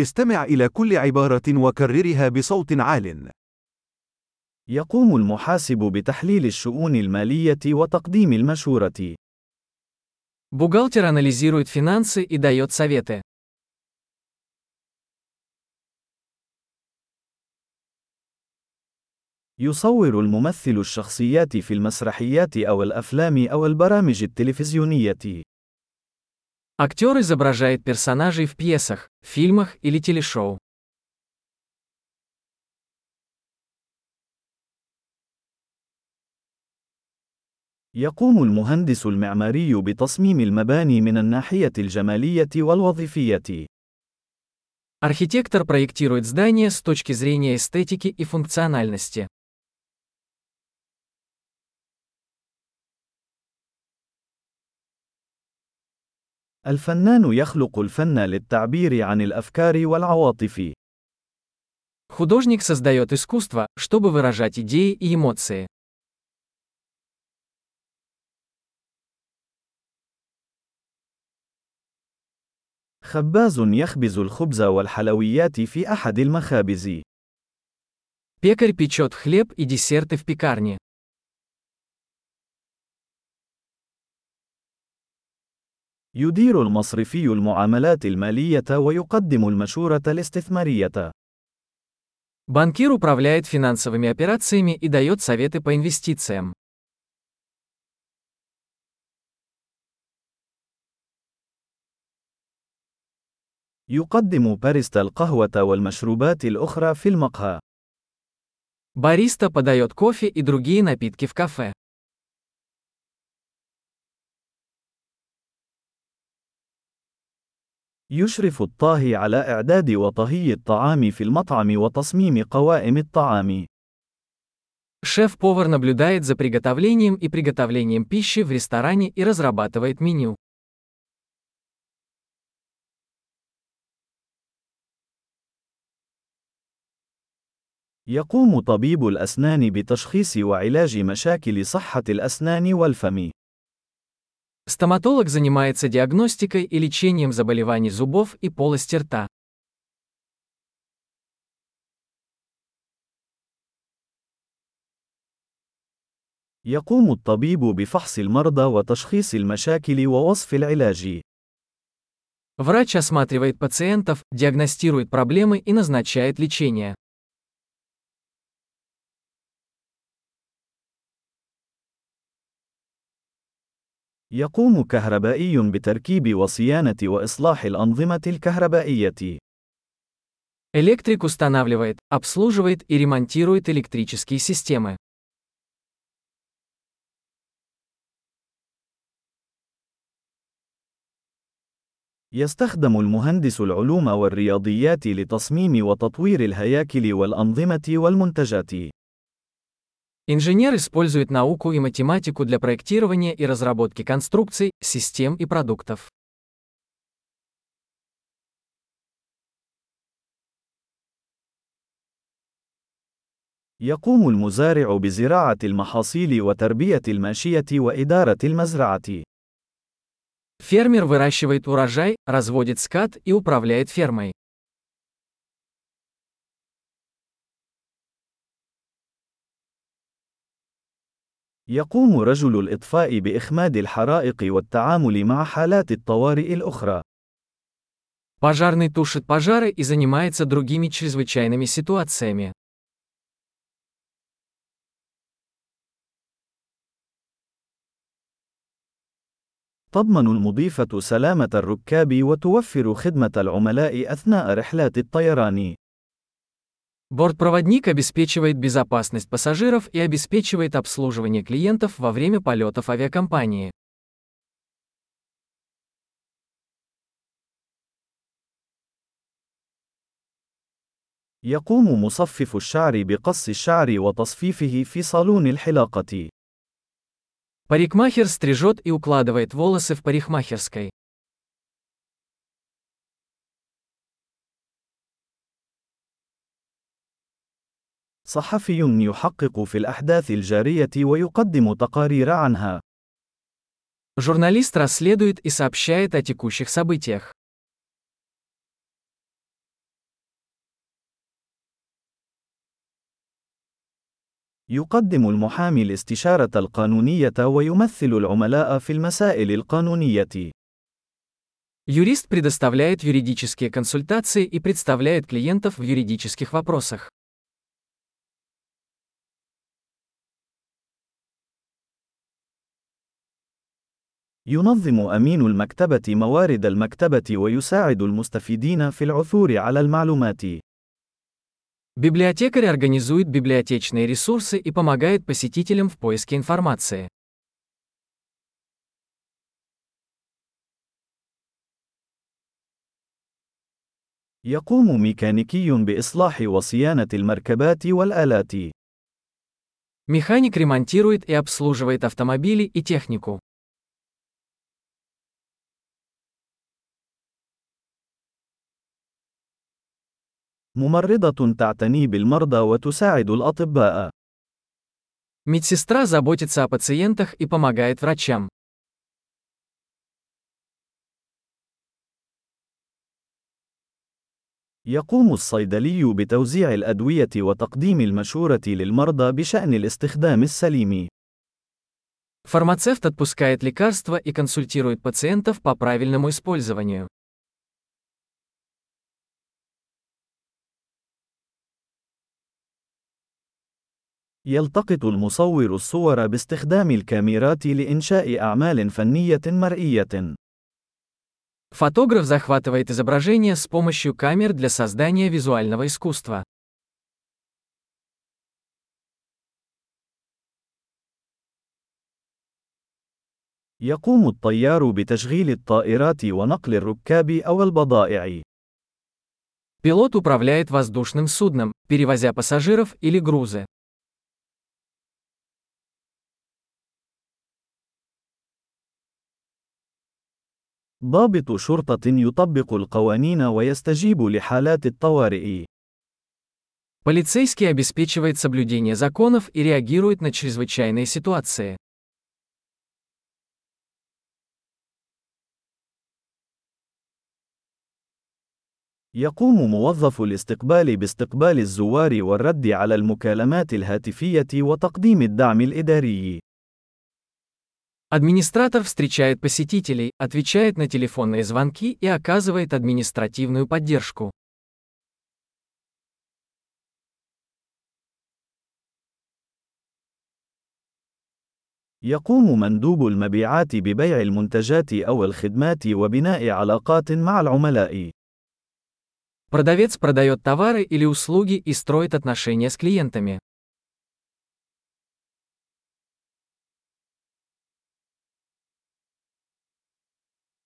استمع إلى كل عبارة وكررها بصوت عال. يقوم المحاسب بتحليل الشؤون المالية وتقديم المشورة. Бухгалтер анализирует финансы и дает советы. يصور الممثل الشخصيات في المسرحيات أو الأفلام أو البرامج التلفزيونية. Актер изображает персонажей в пьесах, фильмах или телешоу. يقوم المهندس المعماري بتصميم المباني من الناحية الجمالية والوظيفية. Архитектор проектирует здания с точки зрения эстетики и функциональности. الفنان يخلق الفن للتعبير عن الأفكار والعواطف. Художник создает искусство, чтобы выражать идеи и эмоции. خباز يخبز الخبز والحلويات في أحد المخابز. Пекарь печет хлеб и десерты в пекарне. يدير المصرفي المعاملات المالية ويقدم المشورة الاستثمارية. Банкир управляет финансовыми операциями и дает советы по инвестициям. يقدم باريستا القهوة والمشروبات الأخرى في المقهى. Бариста подает кофе и другие напитки в кафе. يشرف الطاهي على إعداد وطهي الطعام في المطعم وتصميم قوائم الطعام. Шеф-повар наблюдает за приготовлением и приготовлением пищи в ресторане и разрабатывает меню. يقوم طبيب الأسنان بتشخيص وعلاج مشاكل صحة الأسنان والفم. Стоматолог занимается диагностикой и лечением заболеваний зубов и полости рта. يقوم الطبيب بفحص المرضى وتشخيص المشاكل ووصف العلاج. Врач осматривает пациентов, диагностирует проблемы и назначает лечение. يقوم كهربائي بتركيب وصيانة وإصلاح الأنظمة الكهربائية. Электрик устанавливает, обслуживает и ремонтирует электрические системы. يستخدم المهندس العلوم والرياضيات لتصميم وتطوير الهياكل والأنظمة والمنتجات. Инженер использует науку и математику для проектирования и разработки конструкций, систем и продуктов. يقوم المزارع بزراعة المحاصيل وتربية الماشية وإدارة المزرعة. Фермер выращивает урожай, разводит скот и управляет фермой. يقوم رجل الإطفاء بإخماد الحرائق والتعامل مع حالات الطوارئ الأخرى. Пожарный тушит пожары и занимается другими чрезвычайными ситуациями. تضمن المضيفة سلامة الركاب وتوفر خدمة العملاء أثناء رحلات الطيران. Бортпроводник обеспечивает безопасность пассажиров и обеспечивает обслуживание клиентов во время полетов авиакомпании. يقوم مصفف الشعر بقص الشعر وتصفيفه في صالون الحلاقة. Парикмахер стрижет и укладывает волосы в парикмахерской. صحفي يحقق في الأحداث الجارية ويقدم تقارير عنها. Журналист расследует и сообщает о текущих событиях. يقدم المحامي الاستشارة القانونية ويمثل العملاء في المسائل القانونية. Юрист предоставляет юридические консультации и представляет клиентов в юридических вопросах. ينظم أمين المكتبة موارد المكتبة ويساعد المستفيدين في العثور على المعلومات. Библиотекарь организует библиотечные ресурсы и помогает посетителям в поиске информации. يقوم ميكانيكي بإصلاح وصيانة المركبات والآلات. Механик ремонтирует и обслуживает автомобили и технику. ممرضة تعتني بالمرضى وتساعد الأطباء. Медсестра заботится о пациентах и помогает врачам. يقوم الصيدلي بتوزيع الأدوية وتقديم المشورة للمرضى بشأن الاستخدام السليم. Фармацевт отпускает лекарства и консультирует пациентов по правильному использованию. يلتقط المصور الصور باستخدام الكاميرات لإنشاء أعمال فنية مرئية. Фотограф захватывает изображение с помощью камер для создания визуального искусства. يقوم الطيار بتشغيل الطائرات ونقل الركاب أو البضائع. Пилот управляет воздушным судном, перевозя пассажиров или грузы. ضابط شرطة يطبق القوانين ويستجيب لحالات الطوارئ. Полицейский обеспечивает соблюдение законов и реагирует на чрезвычайные ситуации. يقوم موظف الاستقبال باستقبال الزوار والرد على المكالمات الهاتفية وتقديم الدعم الإداري. Администратор встречает посетителей, отвечает на телефонные звонки и оказывает административную поддержку. يقوم مندوب المبيعات ببيع المنتجات أو الخدمات وبناء علاقات مع العملاء. Продавец продает товары или услуги и строит отношения с клиентами.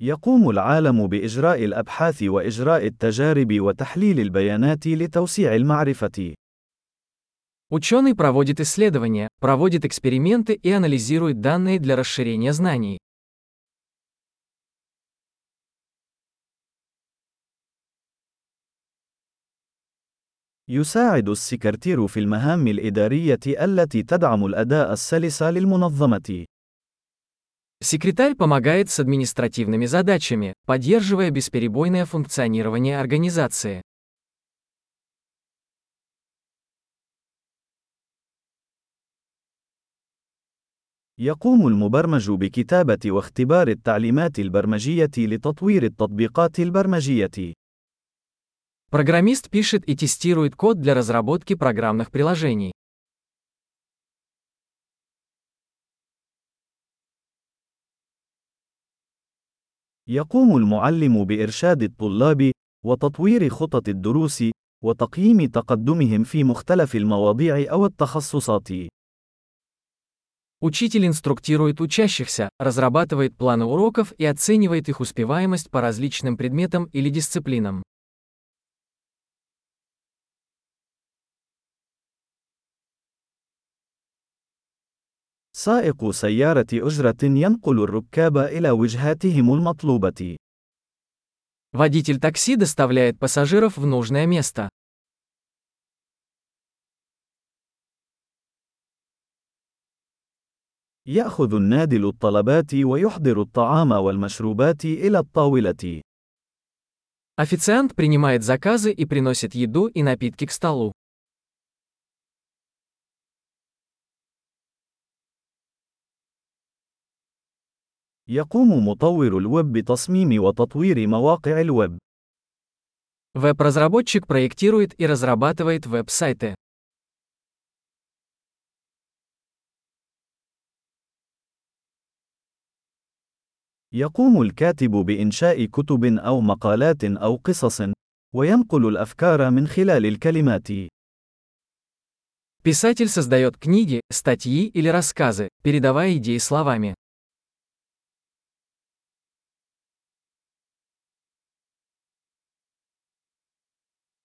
يقوم العالم بإجراء الأبحاث وإجراء التجارب وتحليل البيانات لتوسيع المعرفة. Ученый проводит исследования, проводит эксперименты и анализирует данные для расширения знаний. يساعد السكرتير في المهام الإدارية التي تدعم الأداء السلس للمنظمة. Секретарь помогает с административными задачами, поддерживая бесперебойное функционирование организации. يقوم المبرمج بكتابة واختبار التعليمات البرمجية لتطوير التطبيقات البرمجية. Программист пишет и тестирует код для разработки программных приложений. يقوم المعلم بإرشاد الطلاب وتطوير خطط الدروس وتقييم تقدمهم في مختلف المواضيع أو التخصصات. Учитель инструктирует учащихся, разрабатывает планы уроков и оценивает их успеваемость по различным предметам или дисциплинам. سائق سيارة أجرة ينقل الركاب إلى وجهاتهم المطلوبة. Водитель такси доставляет пассажиров в нужное место. يأخذ النادل الطلبات ويحضر الطعام والمشروبات إلى الطاولة. Официант принимает заказы и приносит еду и напитки к столу. يقوم مطور الويب بتصميم وتطوير مواقع الويب. Веб-разработчик проектирует и разрабатывает веб-сайты. يقوم الكاتب بإنشاء كتب أو مقالات أو قصص، وينقل الأفكار من خلال الكلمات. Писатель создает книги, статьи или рассказы, передавая идеи словами.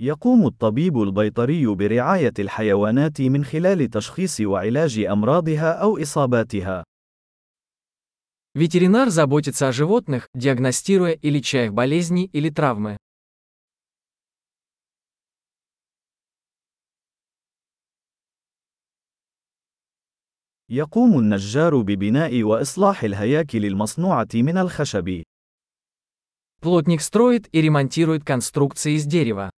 يقوم الطبيب البيطري برعاية الحيوانات من خلال تشخيص وعلاج أمراضها أو إصاباتها. Ветеринар заботится о животных, диагностируя и леча их болезни или травмы. يقوم النجار ببناء وإصلاح الهياكل المصنوعة من الخشب. Плотник строит и ремонтирует конструкции из дерева.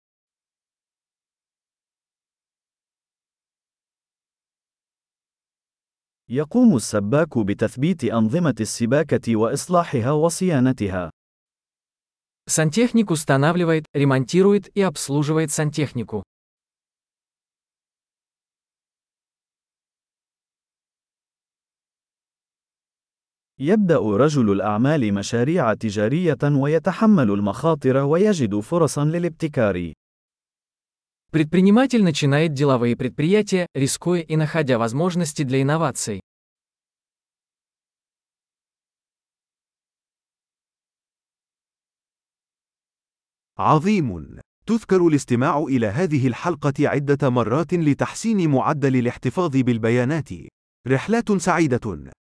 يقوم السباك بتثبيت أنظمة السباكة وإصلاحها وصيانتها. Сантехник устанавливает, ремонтирует и обслуживает сантехнику. يبدأ رجل الأعمال مشاريع تجارية ويتحمل المخاطر ويجد فرصا للابتكار. Предприниматель начинает деловые предприятия, рискуя и находя возможности для инноваций. عظيم. تذكر الاستماع إلى هذه الحلقة عدة مرات لتحسين معدل الاحتفاظ بالبيانات. رحلات سعيدة.